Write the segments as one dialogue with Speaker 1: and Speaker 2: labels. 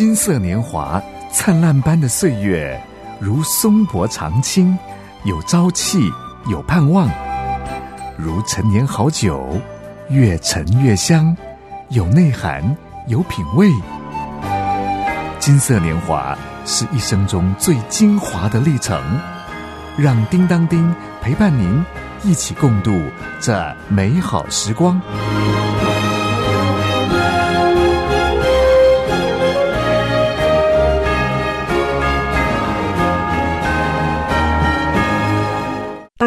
Speaker 1: 金色年华，灿烂般的岁月，如松柏长青，有朝气，有盼望；如陈年好酒，越陈越香，有内涵，有品味。金色年华是一生中最精华的历程，让叮当丁陪伴您一起共度这美好时光。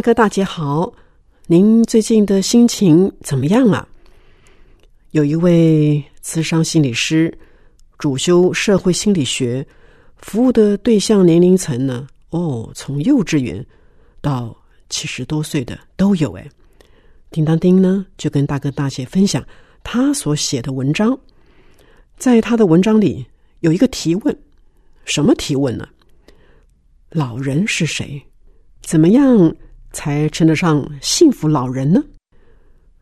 Speaker 2: 大哥大姐好，您最近的心情怎么样啊？有一位慈商心理师，主修社会心理学，服务的对象年龄层呢？哦，从幼稚园到七十多岁的都有。哎，叮当丁呢就跟大哥大姐分享他所写的文章，在他的文章里有一个提问，什么提问呢？老人是谁？怎么样？才称得上幸福老人呢？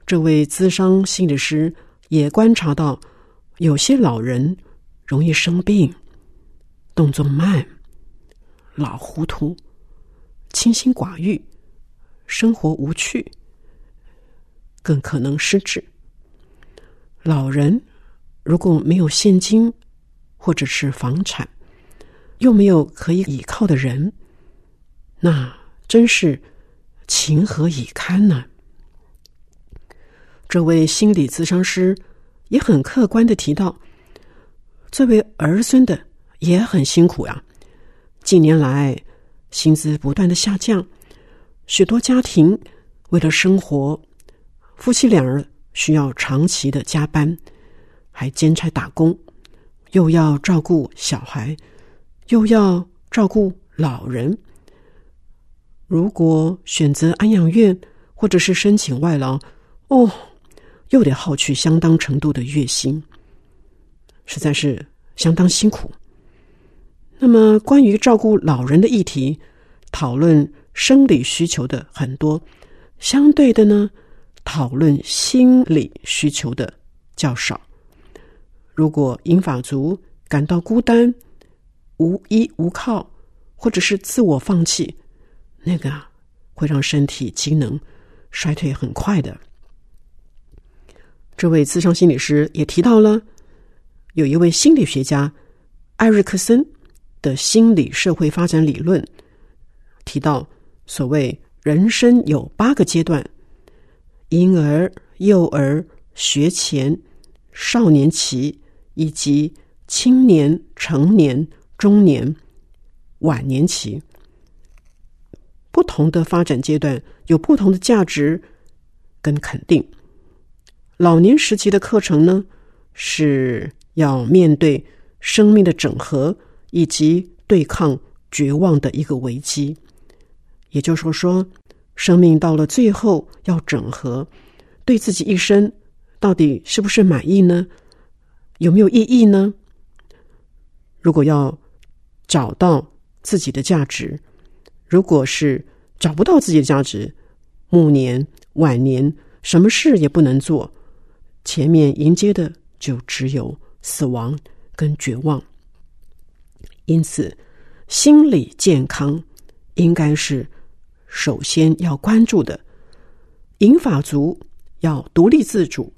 Speaker 2: 这位资商心理师也观察到，有些老人容易生病，动作慢，老糊涂，清心寡欲，生活无趣，更可能失智。老人如果没有现金或者是房产，又没有可以倚靠的人，那真是。情何以堪呢？这位心理咨商师也很客观的提到，作为儿孙的也很辛苦呀。近年来薪资不断的下降，许多家庭为了生活，夫妻两人需要长期的加班，还兼差打工，又要照顾小孩，又要照顾老人。如果选择安养院，或者是申请外劳，哦，又得耗去相当程度的月薪，实在是相当辛苦。那么，关于照顾老人的议题，讨论生理需求的很多，相对的呢，讨论心理需求的较少。如果英法族感到孤单、无依无靠，或者是自我放弃。那个会让身体机能衰退很快的。这位资深心理师也提到了，有一位心理学家艾瑞克森的心理社会发展理论提到，所谓人生有八个阶段：婴儿、幼儿、学前、少年期以及青年、成年、中年、晚年期。不同的发展阶段有不同的价值跟肯定。老年时期的课程呢，是要面对生命的整合以及对抗绝望的一个危机。也就是说，生命到了最后要整合，对自己一生到底是不是满意呢？有没有意义呢？如果要找到自己的价值。如果是找不到自己的价值，暮年、晚年，什么事也不能做，前面迎接的就只有死亡跟绝望。因此，心理健康应该是首先要关注的。银法族要独立自主，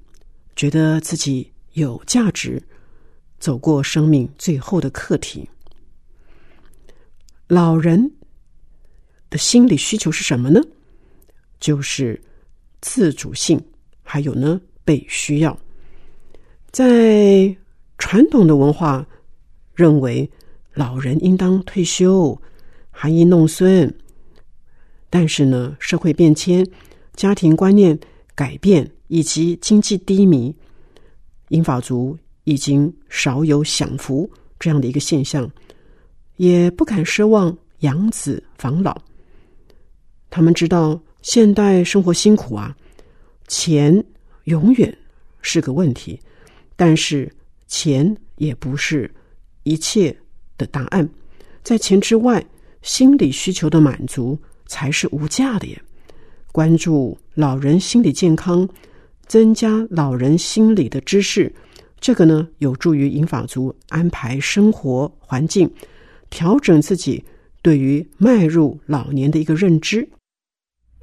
Speaker 2: 觉得自己有价值，走过生命最后的课题。老人。的心理需求是什么呢？就是自主性，还有呢被需要。在传统的文化认为，老人应当退休，含饴弄孙。但是呢，社会变迁、家庭观念改变以及经济低迷，英法族已经少有享福这样的一个现象，也不敢奢望养子防老。他们知道现代生活辛苦啊，钱永远是个问题，但是钱也不是一切的答案，在钱之外，心理需求的满足才是无价的耶。关注老人心理健康，增加老人心理的知识，这个呢，有助于银发族安排生活环境，调整自己对于迈入老年的一个认知。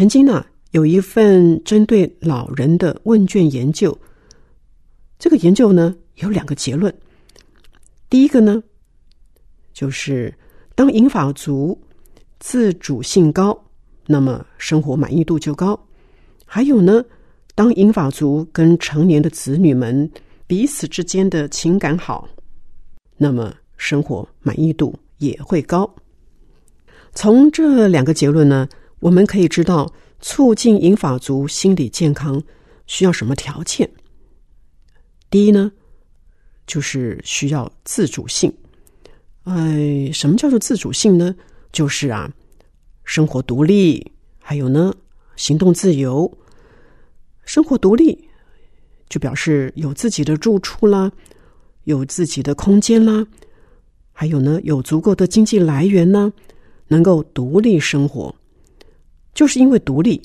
Speaker 2: 曾经呢，有一份针对老人的问卷研究。这个研究呢有两个结论。第一个呢，就是当银发族自主性高，那么生活满意度就高；还有呢，当银发族跟成年的子女们彼此之间的情感好，那么生活满意度也会高。从这两个结论呢。我们可以知道，促进银发族心理健康需要什么条件？第一呢，就是需要自主性。哎，什么叫做自主性呢？就是啊，生活独立，还有呢，行动自由。生活独立，就表示有自己的住处啦，有自己的空间啦，还有呢，有足够的经济来源呢，能够独立生活。就是因为独立，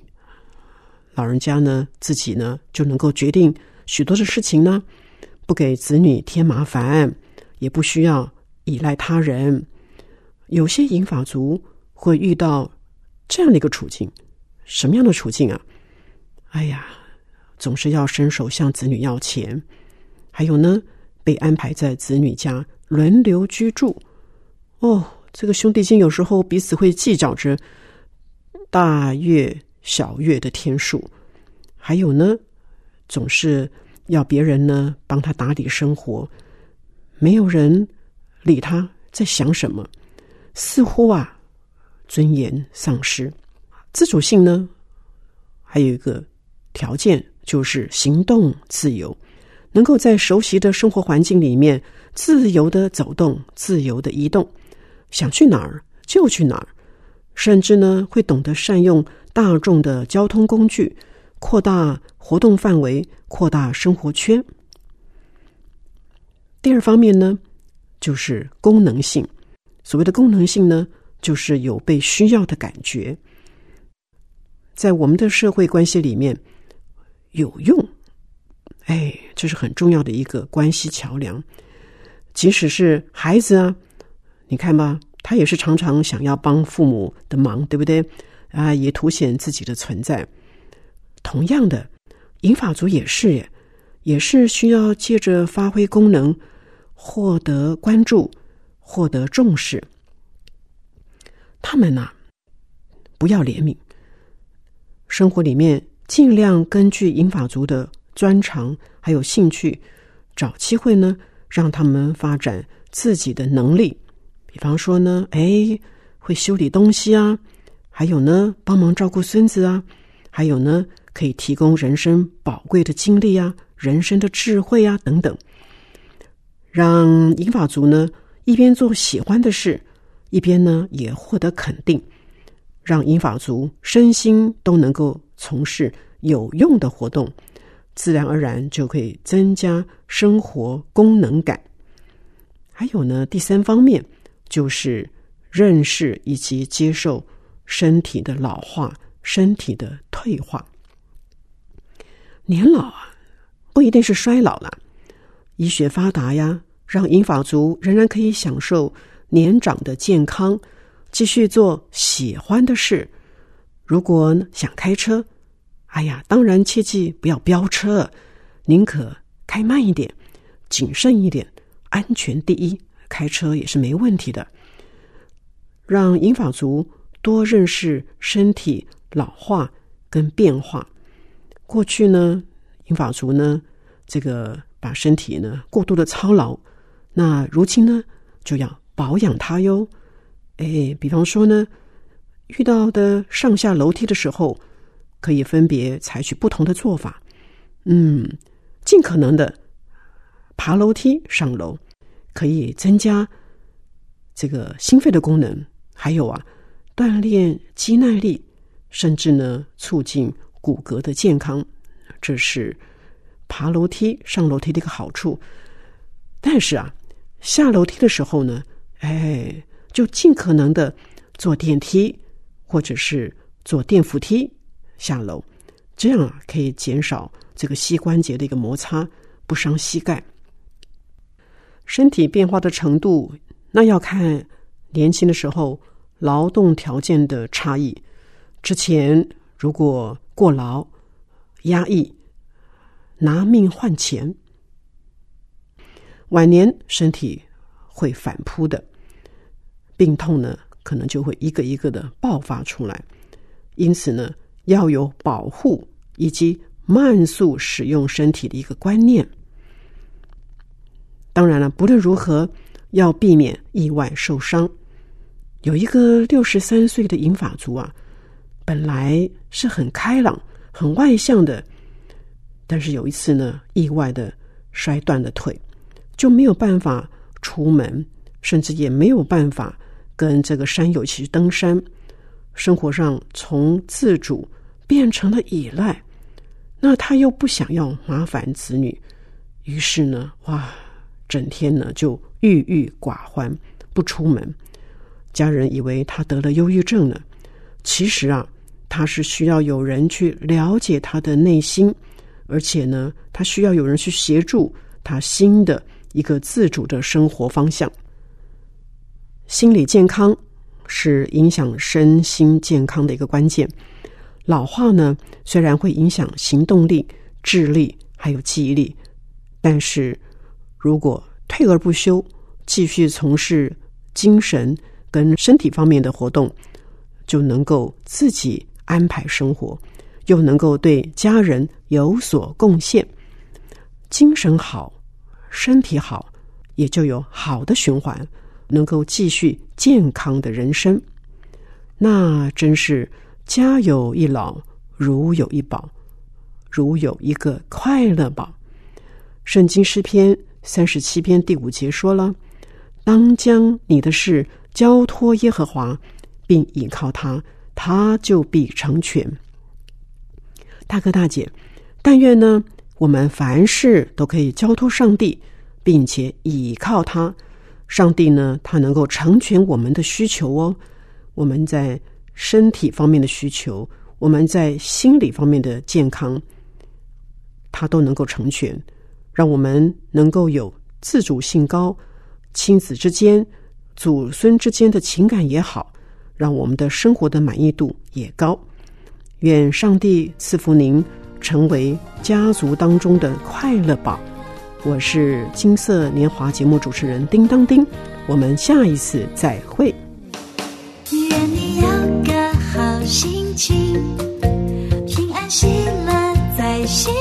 Speaker 2: 老人家呢自己呢就能够决定许多的事情呢，不给子女添麻烦，也不需要依赖他人。有些银发族会遇到这样的一个处境，什么样的处境啊？哎呀，总是要伸手向子女要钱，还有呢，被安排在子女家轮流居住。哦，这个兄弟间有时候彼此会计较着。大月小月的天数，还有呢，总是要别人呢帮他打理生活，没有人理他在想什么，似乎啊尊严丧失，自主性呢，还有一个条件就是行动自由，能够在熟悉的生活环境里面自由的走动，自由的移动，想去哪儿就去哪儿。甚至呢，会懂得善用大众的交通工具，扩大活动范围，扩大生活圈。第二方面呢，就是功能性。所谓的功能性呢，就是有被需要的感觉。在我们的社会关系里面，有用，哎，这是很重要的一个关系桥梁。即使是孩子啊，你看吧。他也是常常想要帮父母的忙，对不对？啊，也凸显自己的存在。同样的，银发族也是，耶，也是需要借着发挥功能，获得关注，获得重视。他们呐，不要怜悯，生活里面尽量根据银发族的专长还有兴趣，找机会呢，让他们发展自己的能力。比方说呢，哎，会修理东西啊，还有呢，帮忙照顾孙子啊，还有呢，可以提供人生宝贵的经历啊，人生的智慧啊等等，让银发族呢一边做喜欢的事，一边呢也获得肯定，让银发族身心都能够从事有用的活动，自然而然就可以增加生活功能感。还有呢，第三方面。就是认识以及接受身体的老化、身体的退化。年老啊，不一定是衰老了。医学发达呀，让银发族仍然可以享受年长的健康，继续做喜欢的事。如果想开车，哎呀，当然切记不要飙车，宁可开慢一点，谨慎一点，安全第一。开车也是没问题的。让银发族多认识身体老化跟变化。过去呢，银发族呢，这个把身体呢过度的操劳，那如今呢就要保养它哟。哎，比方说呢，遇到的上下楼梯的时候，可以分别采取不同的做法。嗯，尽可能的爬楼梯上楼，可以增加这个心肺的功能。还有啊，锻炼肌耐力，甚至呢，促进骨骼的健康，这是爬楼梯、上楼梯的一个好处。但是啊，下楼梯的时候呢，哎，就尽可能的坐电梯，或者是坐电扶梯下楼，这样啊，可以减少这个膝关节的一个摩擦，不伤膝盖。身体变化的程度，那要看。年轻的时候，劳动条件的差异，之前如果过劳、压抑、拿命换钱，晚年身体会反扑的，病痛呢，可能就会一个一个的爆发出来。因此呢，要有保护以及慢速使用身体的一个观念。当然了，不论如何，要避免意外受伤。有一个六十三岁的银发族啊，本来是很开朗、很外向的，但是有一次呢，意外的摔断了腿，就没有办法出门，甚至也没有办法跟这个山友一起去登山。生活上从自主变成了依赖，那他又不想要麻烦子女，于是呢，哇，整天呢就郁郁寡欢，不出门。家人以为他得了忧郁症呢，其实啊，他是需要有人去了解他的内心，而且呢，他需要有人去协助他新的一个自主的生活方向。心理健康是影响身心健康的一个关键。老化呢，虽然会影响行动力、智力还有记忆力，但是如果退而不休，继续从事精神。跟身体方面的活动，就能够自己安排生活，又能够对家人有所贡献。精神好，身体好，也就有好的循环，能够继续健康的人生。那真是家有一老，如有一宝，如有一个快乐宝。圣经诗篇三十七篇第五节说了：“当将你的事。”交托耶和华，并倚靠他，他就必成全。大哥大姐，但愿呢，我们凡事都可以交托上帝，并且倚靠他。上帝呢，他能够成全我们的需求哦。我们在身体方面的需求，我们在心理方面的健康，他都能够成全，让我们能够有自主性高，亲子之间。祖孙之间的情感也好，让我们的生活的满意度也高。愿上帝赐福您，成为家族当中的快乐宝。我是金色年华节目主持人叮当叮，我们下一次再会。
Speaker 3: 愿你有个好心情，平安喜乐在心。